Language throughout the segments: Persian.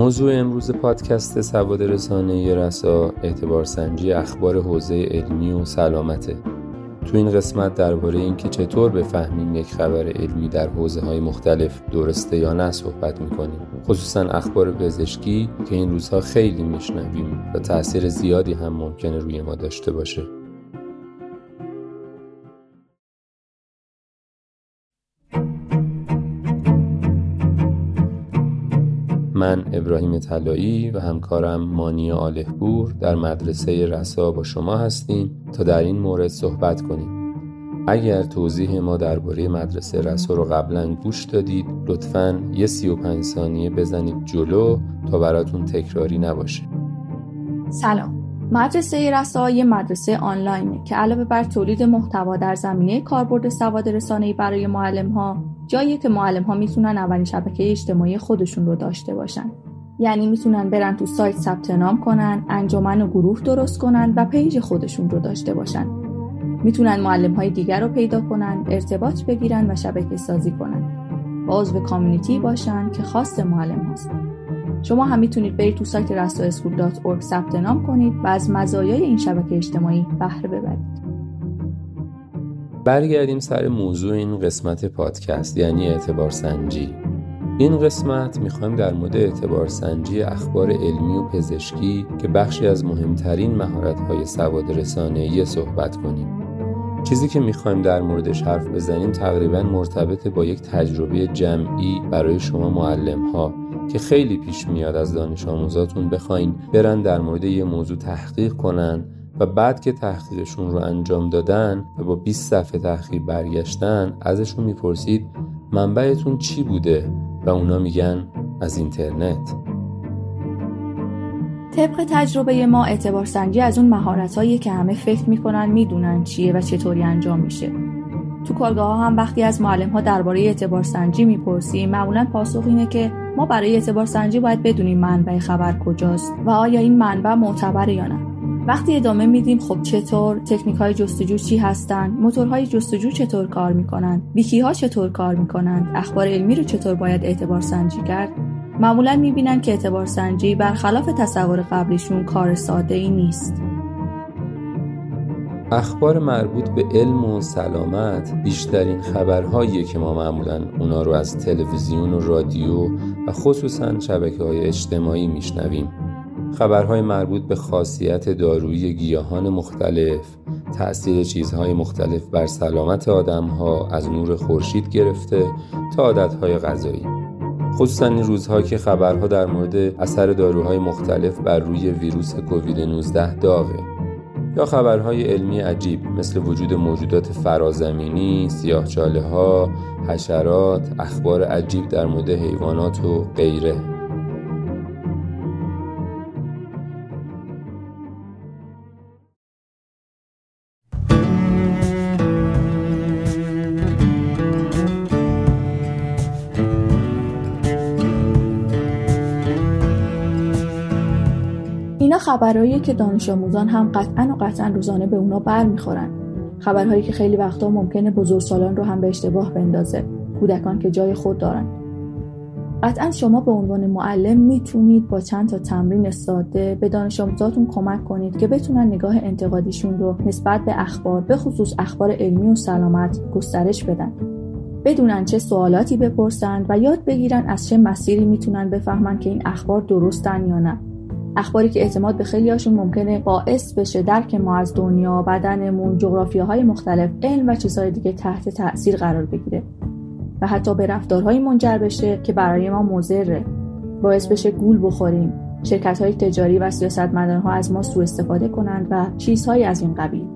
موضوع امروز پادکست سواد رسانه رسا اعتبار سنجی اخبار حوزه علمی و سلامته. تو این قسمت درباره اینکه چطور بفهمیم یک خبر علمی در حوزه های مختلف درسته یا نه صحبت می‌کنیم. خصوصا اخبار پزشکی که این روزها خیلی میشنویم و تاثیر زیادی هم ممکنه روی ما داشته باشه. من ابراهیم طلایی و همکارم مانی آلهپور در مدرسه رسا با شما هستیم تا در این مورد صحبت کنیم. اگر توضیح ما درباره مدرسه رسا رو قبلا گوش دادید لطفا یه سی و پنج ثانیه بزنید جلو تا براتون تکراری نباشه. سلام. مدرسه رسا یه مدرسه آنلاینه که علاوه بر تولید محتوا در زمینه کاربرد سواد رسانه‌ای برای معلم ها جایی که معلم ها می‌تونن اولین شبکه اجتماعی خودشون رو داشته باشن. یعنی می‌تونن برن تو سایت ثبت نام کنن انجمن و گروه درست کنن و پیج خودشون رو داشته باشن. می‌تونن معلم های دیگر رو پیدا کنن ارتباط بگیرن و شبکه سازی کنن. و عضو کامیونیتی باشن که خاص معلم هست شما هم می‌تونید برید تو سایت rastoeschool.org ثبت نام کنید و از مزایای این شبکه اجتماعی بهره ببرید. برگردیم سر موضوع این قسمت پادکست یعنی اعتبار سنجی. این قسمت می‌خوایم در مورد اعتبار سنجی اخبار علمی و پزشکی که بخشی از مهمترین مهارت‌های سواد رسانه‌ای صحبت کنیم. چیزی که می‌خوایم در موردش حرف بزنیم تقریبا مرتبط با یک تجربه جمعی برای شما معلم ها که خیلی پیش میاد از دانش آموزاتون بخواین برن در مورد یه موضوع تحقیق کنن و بعد که تحقیقشون رو انجام دادن و با 20 صفحه تحقیق برگشتن ازشون می‌پرسید منبعتون چی بوده و اونا میگن از اینترنت. طبق تجربه ما اعتبار سنجی از اون مهارت که همه فکر می‌کنن می‌دونن چیه و چطوری انجام میشه. تو کارگاه ها هم وقتی از معلم ها درباره اعتبار سنجی می‌پرسیم معمولا پاسخ اینه که ما برای اعتبار سنجی باید بدونیم منبع خبر کجاست و آیا این منبع معتبره یا نه. وقتی ادامه میدیم خب چطور؟ تکنیک های جستجو چی هستند؟ موتورهای جستجو چطور کار می‌کنند؟ ویکی ها چطور کار می‌کنند؟ اخبار علمی رو چطور باید اعتبار سنجی کرد؟ معمولا می‌بینن که اعتبار سنجی برخلاف تصور قبلیشون کار ساده ای نیست. اخبار مربوط به علم و سلامت بیشترین خبرهاییه که ما معمولا اونا رو از تلویزیون و رادیو و خصوصا شبکه های اجتماعی میشنویم. خبرهای مربوط به خاصیت دارویی گیاهان مختلف تأثیر چیزهای مختلف بر سلامت آدمها از نور خورشید گرفته تا عادتهای غذایی. خصوصا این روزها که خبرها در مورد اثر داروهای مختلف بر روی ویروس کووید 19 داغه. خبرهای علمی عجیب مثل وجود موجودات فرازمینی، سیاهچاله ها، حشرات، اخبار عجیب در مورد حیوانات و غیره. خبرهایی که دانش آموزان هم قطعا و قطعا روزانه به اونا بر می‌خورن. خبرهایی که خیلی وقتا ممکنه بزرگسالان رو هم به اشتباه بندازه. کودکان که جای خود دارن. قطعا شما به عنوان معلم می‌تونید با چند تا تمرین ساده به دانش آموزاتون کمک کنید که بتونن نگاه انتقادیشون رو نسبت به اخبار به خصوص اخبار علمی و سلامت گسترش بدن. بدونن چه سوالاتی بپرسند و یاد بگیرن از چه مسیری می‌تونن بفهمن که این اخبار درستن یا نه. اخباری که اعتماد به خیلی هاشون ممکنه باعث بشه درک ما از دنیا بدنمون های مختلف علم و چیزهای دیگه تحت تاثیر قرار بگیره و حتی به رفتارهایی منجر بشه که برای ما مضره. باعث بشه گول بخوریم. شرکت های تجاری و ها از ما سوء استفاده کنند و چیزهایی از این قبیل.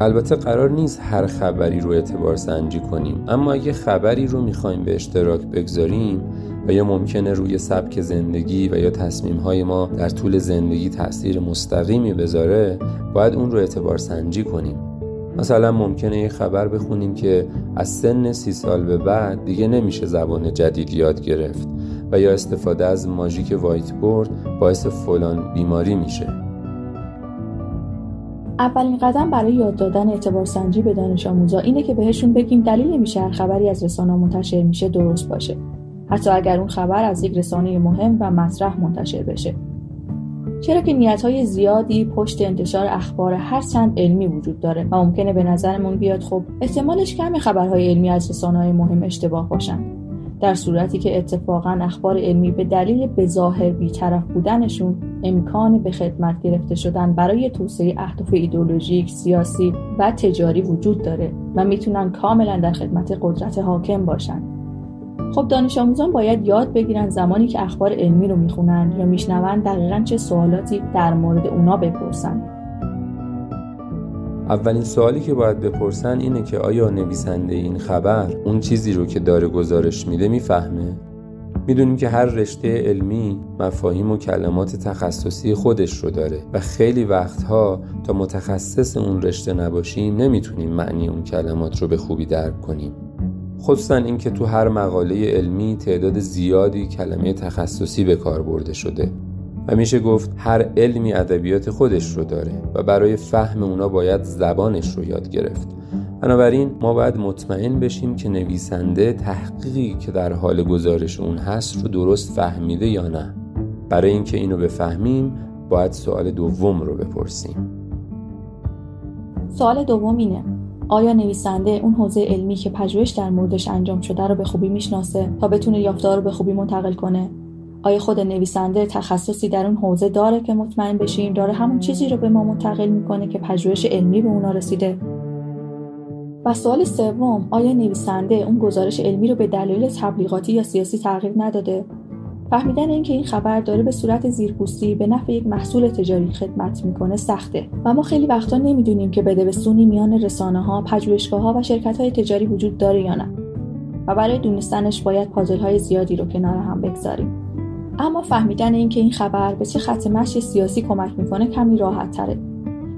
البته قرار نیست هر خبری رو اعتبار سنجی کنیم اما اگه خبری رو می‌خوایم به اشتراک بگذاریم و یا ممکنه روی سبک زندگی و یا تصمیم های ما در طول زندگی تاثیر مستقیمی بذاره باید اون رو اعتبار سنجی کنیم. مثلا ممکنه یه خبر بخونیم که از سن سی سال به بعد دیگه نمیشه زبان جدید یاد گرفت و یا استفاده از ماژیک وایت بورد باعث فلان بیماری میشه. اولین قدم برای یاد دادن اعتبار سنجی به دانش آموزا اینه که بهشون بگیم دلیل نمیشه هر خبری از رسانه منتشر میشه درست باشه. حتی اگر اون خبر از یک رسانه مهم و مطرح منتشر بشه چرا که نیت های زیادی پشت انتشار اخبار هر چند علمی وجود داره و ممکنه به نظرمون بیاد خب احتمالش کمی خبرهای علمی از رسانه های مهم اشتباه باشن در صورتی که اتفاقا اخبار علمی به دلیل به ظاهر بیطرف بودنشون امکان به خدمت گرفته شدن برای توسعه اهداف ایدولوژیک، سیاسی و تجاری وجود داره و می‌تونن کاملا در خدمت قدرت حاکم باشن. خب دانش آموزان باید یاد بگیرن زمانی که اخبار علمی رو می‌خونن یا میشنون دقیقا چه سوالاتی در مورد اونا بپرسن اولین سوالی که باید بپرسن اینه که آیا نویسنده این خبر اون چیزی رو که داره گزارش میده می‌فهمه؟ می‌دونیم که هر رشته علمی مفاهیم و کلمات تخصصی خودش رو داره و خیلی وقتها تا متخصص اون رشته نباشیم نمی‌تونیم معنی اون کلمات رو به خوبی درک کنیم خصوصا اینکه تو هر مقاله علمی تعداد زیادی کلمه تخصصی به کار برده شده و میشه گفت هر علمی ادبیات خودش رو داره و برای فهم اونا باید زبانش رو یاد گرفت. بنابراین ما باید مطمئن بشیم که نویسنده تحقیقی که در حال گزارش اون هست رو درست فهمیده یا نه. برای اینکه اینو بفهمیم باید سوال دوم رو بپرسیم. سوال دوم اینه. آیا نویسنده اون حوزه علمی که پژوهش در موردش انجام شده رو به خوبی می‌شناسه تا بتونه یافته رو به خوبی منتقل کنه؟ آیا خود نویسنده تخصصی در اون حوزه داره که مطمئن بشیم داره همون چیزی رو به ما منتقل می‌کنه که پژوهش علمی به اونا رسیده؟ و سوال سوم آیا نویسنده اون گزارش علمی رو به دلیل تبلیغاتی یا سیاسی تغییر نداده؟ فهمیدن اینکه این خبر داره به صورت زیرپوستی به نفع یک محصول تجاری خدمت می‌کنه سخته. و ما خیلی وقتا نمی‌دونیم که بده به سونی میان رسانه ها، پژوهشگاه ها و شرکت های تجاری وجود داره یا نه. و برای دونستنش باید پازل های زیادی رو کنار هم بگذاریم. اما فهمیدن اینکه این خبر به چه خط مشی سیاسی کمک می‌کنه کمی راحت تره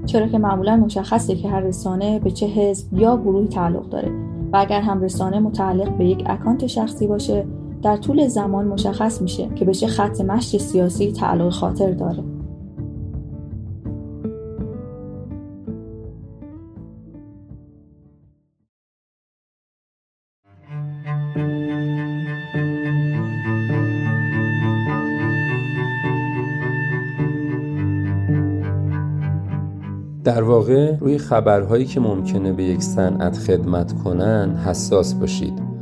چرا که معمولا مشخصه که هر رسانه به چه حزب یا گروهی تعلق داره. و اگر هم رسانه متعلق به یک اکانت شخصی باشه در طول زمان مشخص میشه که به چه خط مشی سیاسی تعلق خاطر داره. در واقع روی خبرهایی که ممکنه به یک صنعت خدمت کنن حساس باشید.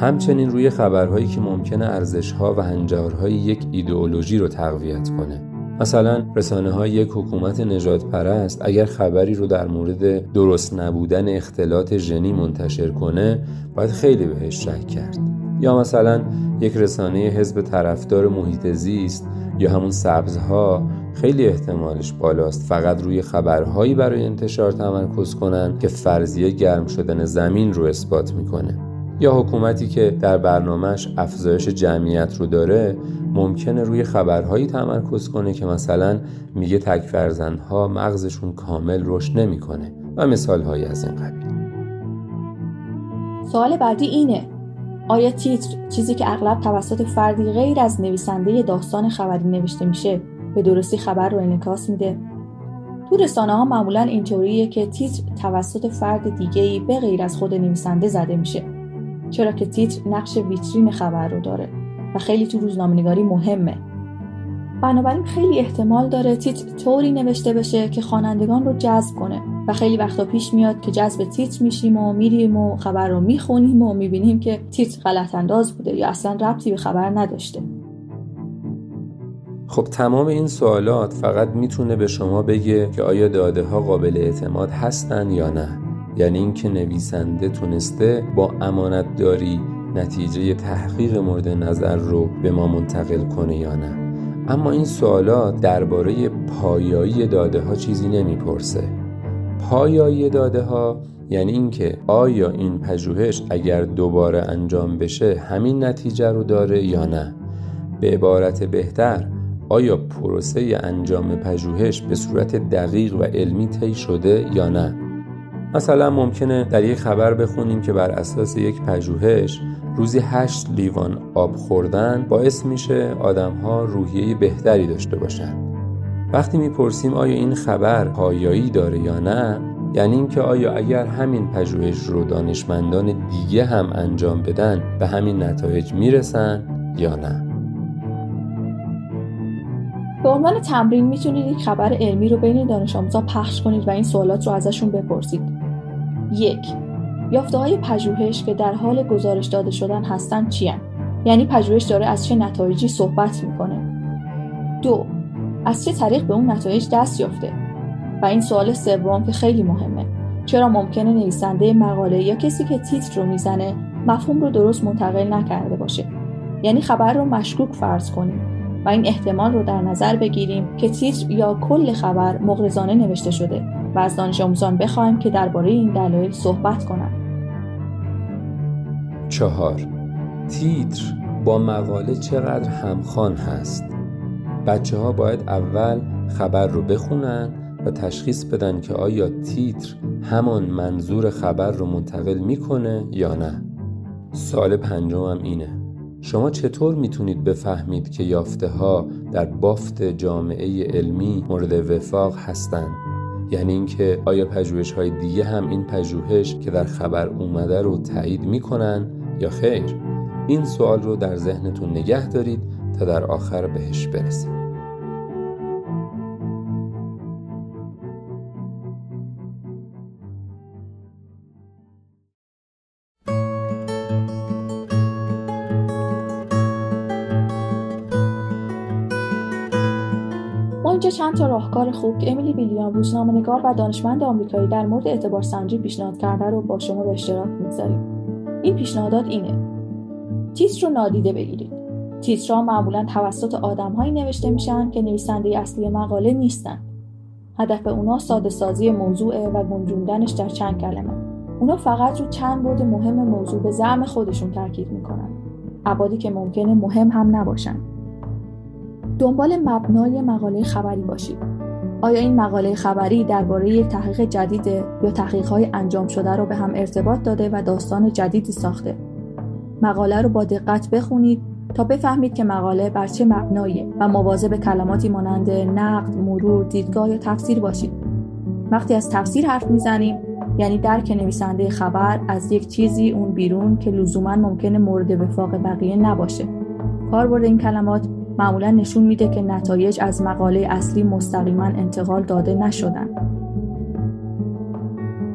همچنین روی خبرهایی که ممکنه ارزشها و هنجارهای یک ایدئولوژی رو تقویت کنه. مثلا رسانه های یک حکومت نجات پرست اگر خبری رو در مورد درست نبودن اختلاط ژنی منتشر کنه باید خیلی بهش شک کرد. یا مثلا یک رسانه حزب طرفدار محیط زیست یا همون سبزها خیلی احتمالش بالاست. فقط روی خبرهایی برای انتشار تمرکز کنن که فرضیه گرم شدن زمین رو اثبات می‌کنه. یا حکومتی که در برنامهش افزایش جمعیت رو داره ممکنه روی خبرهایی تمرکز کنه که مثلا میگه تک فرزندها مغزشون کامل رشد نمی‌کنه و مثالهایی از این قبیل. سوال بعدی اینه. آیا تیتر چیزی که اغلب توسط فردی غیر از نویسنده داستان خبری نوشته میشه به درستی خبر رو انعکاس میده؟ تو رسانه ها معمولا اینطوریه که تیتر توسط فرد دیگه ای به غیر از خود نویسنده زده میشه. چرا که تیتر نقش ویترین خبر رو داره و خیلی تو روزنامه‌نگاری مهمه. بنابراین خیلی احتمال داره تیتر طوری نوشته بشه که خوانندگان رو جذب کنه و خیلی وقتا پیش میاد که جذب تیتر میشیم و میریم و خبر رو می‌خونیم و می‌بینیم که تیتر غلط انداز بوده یا اصلا ربطی به خبر نداشته. خب تمام این سوالات فقط می‌تونه به شما بگه که آیا داده ها قابل اعتماد هستن یا نه. یعنی اینکه نویسنده تونسته با امانت داری نتیجه تحقیق مورد نظر رو به ما منتقل کنه یا نه. اما این سوالات درباره پایایی داده ها چیزی نمی‌پرسه. پایایی داده ها یعنی اینکه آیا این پژوهش اگر دوباره انجام بشه همین نتیجه رو داره یا نه. به عبارت بهتر آیا پروسه انجام پژوهش به صورت دقیق و علمی طی شده یا نه؟ مثلا ممکنه در یک خبر بخونیم که بر اساس یک پژوهش روزی هشت لیوان آب خوردن باعث میشه آدمها روحیه بهتری داشته باشن. وقتی می‌پرسیم آیا این خبر پایایی داره یا نه یعنی اینکه آیا اگر همین پژوهش رو دانشمندان دیگه هم انجام بدن به همین نتایج می‌رسن یا نه. به عنوان تمرین می‌تونید یک خبر علمی رو بین دانش آموزا پخش کنید و این سوالات رو ازشون بپرسید. یک یافته های پژوهش که در حال گزارش داده شدن هستند چی یعنی پژوهش داره از چه نتایجی صحبت می‌کنه. دو از چه طریق به اون نتایج دست یافته و این سوال سوم که خیلی مهمه چرا ممکنه نویسنده مقاله یا کسی که تیتر رو می‌زنه مفهوم رو درست منتقل نکرده باشه یعنی خبر رو مشکوک فرض کنیم این احتمال رو در نظر بگیریم که تیتر یا کل خبر مغرضانه نوشته شده و از دانش آموزان بخوایم که درباره این دلایل صحبت کنند. چهار. تیتر با مقاله چقدر همخوان هست؟ بچه ها باید اول خبر رو بخونن و تشخیص بدن که آیا تیتر همان منظور خبر رو منتقل می‌کنه یا نه. سال پنجمم اینه. شما چطور می‌تونید بفهمید که یافته ها در بافت جامعه علمی مورد وفاق هستند؟ یعنی اینکه آیا پژوهش های دیگه هم این پژوهش که در خبر اومده رو تایید می‌کنن یا خیر؟ این سوال رو در ذهنتون نگه دارید تا در آخر بهش برسید. چند تا راهکار خوب که امیلی ویلیام روزنامه‌نگار و دانشمند آمریکایی در مورد اعتبار سنجی پیشنهاد کرده رو با شما به اشتراک می‌گذاریم. این پیشنهادات اینه. تیتر رو نادیده بگیرید. تیترها معمولا توسط آدمهایی نوشته میشن که نویسنده اصلی مقاله نیستن. هدف اونا ساده سازی موضوع و گنجوندنش در چند کلمه. اونا فقط رو چند بود مهم موضوع به زعم خودشون تاکید می‌کنن. ابعادی که ممکنه مهم هم نباشن. دنبال مبنای مقاله خبری باشید. آیا این مقاله خبری درباره یک تحقیق جدید یا تحقیقهای انجام شده رو به هم ارتباط داده و داستان جدیدی ساخته؟ مقاله رو با دقت بخونید تا بفهمید که مقاله بر چه مبنایی و مواظب کلماتی مانند نقد، مرور، دیدگاه یا تفسیر باشید. وقتی از تفسیر حرف می‌زنیم یعنی درک نویسنده خبر از یک چیزی اون بیرون که لزوما ممکنه مورد وفاق بقیه نباشه. کاربرد این کلمات معمولا نشون میده که نتایج از مقاله اصلی مستقیما انتقال داده نشدن.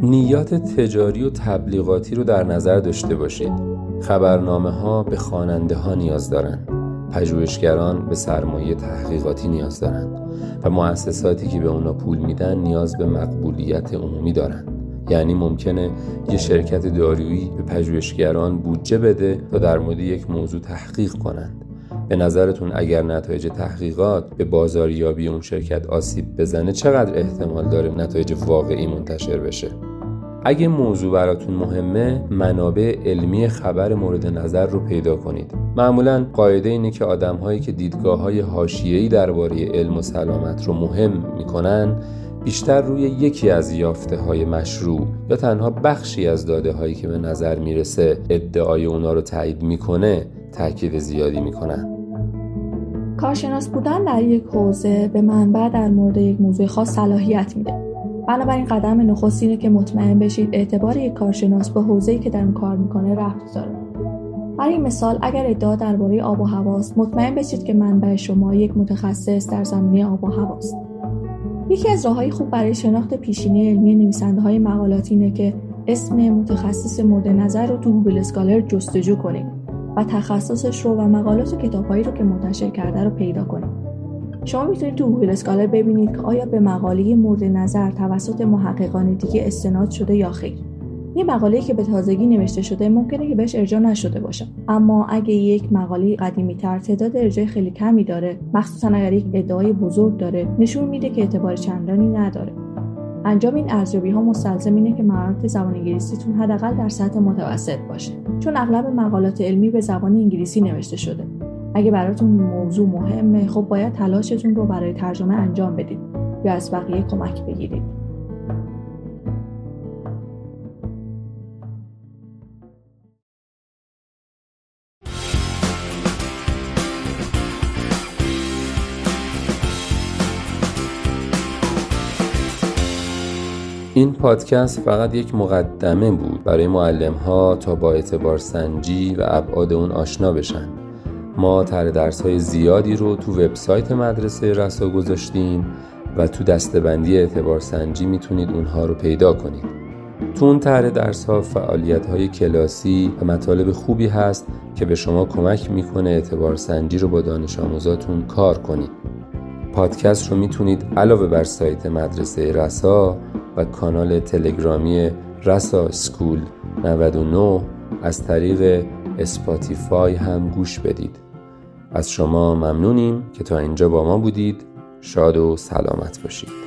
نیات تجاری و تبلیغاتی رو در نظر داشته باشید. خبرنامه ها به خواننده ها نیاز دارند. پژوهشگران به سرمایه تحقیقاتی نیاز دارند و مؤسساتی که به اونا پول میدن نیاز به مقبولیت عمومی دارند. یعنی ممکنه یه شرکت دارویی به پژوهشگران بودجه بده تا در مورد یک موضوع تحقیق کنند به نظرتون اگر نتایج تحقیقات به بازاریابی اون شرکت آسیب بزنه چقدر احتمال داره نتایج واقعی منتشر بشه؟ اگه موضوع براتون مهمه منابع علمی خبر مورد نظر رو پیدا کنید. معمولا قاعده اینه که آدم هایی که دیدگاه های حاشیه‌ای درباره علم و سلامت رو مهم می‌کنن بیشتر روی یکی از یافته های مشروع یا تنها بخشی از داده هایی که به نظر می‌رسه ادعای اونا رو تایید می‌کنه تاکید زیادی می‌کنن. کارشناس بودن در یک حوزه به منبع در مورد یک موضوع خاص صلاحیت میده. بنابراین قدم نخست اینه که مطمئن بشید اعتبار یک کارشناس به حوزه‌ای که در اون کار می‌کنه رفت داره. برای مثال اگر ادعا درباره آب و هواست مطمئن بشید که منبع شما یک متخصص در زمینه آب و هواست. یکی از راههای خوب برای شناخت پیشینه علمی نویسنده های مقالات اینه که اسم متخصص مورد نظر رو تو Google Scholar جستجو کنید. و تخصصش رو و مقالات و کتابهایی رو که منتشر کرده رو پیدا کنید. شما می‌تونید تو Google Scholar ببینید که آیا به مقاله مورد نظر توسط محققان دیگه استناد شده یا خیر. یه مقاله که به تازگی نوشته شده ممکنه که بهش ارجاع نشده باشه اما اگه یک مقاله قدیمی تر تعداد ارجاع خیلی کمی داره مخصوصا اگر یک ادعای بزرگ داره نشون میده که اعتبار چندانی نداره انجام این ارزیابی ها مستلزم اینه که مهارت زبان انگلیسیتون حداقل در سطح متوسط باشه. چون اغلب مقالات علمی به زبان انگلیسی نوشته شده. اگه براتون موضوع مهمه خب باید تلاشتون رو برای ترجمه انجام بدید یا از بقیه کمک بگیرید. این پادکست فقط یک مقدمه بود برای معلم ها تا با اعتبار سنجی و ابعاد اون آشنا بشن. ما تر درس های زیادی رو تو وبسایت مدرسه رسا گذاشتیم و تو دستبندی اعتبار سنجی می‌تونید اونها رو پیدا کنید. تو اون طرح درس ها فعالیت های کلاسی و مطالب خوبی هست که به شما کمک می‌کنه اعتبار سنجی رو با دانش آموزاتون کار کنید. پادکست رو می‌تونید علاوه بر سایت مدرسه رسا و کانال تلگرامی رسا school 99 از طریق Spotify هم گوش بدید. از شما ممنونیم که تا اینجا با ما بودید. شاد و سلامت باشید.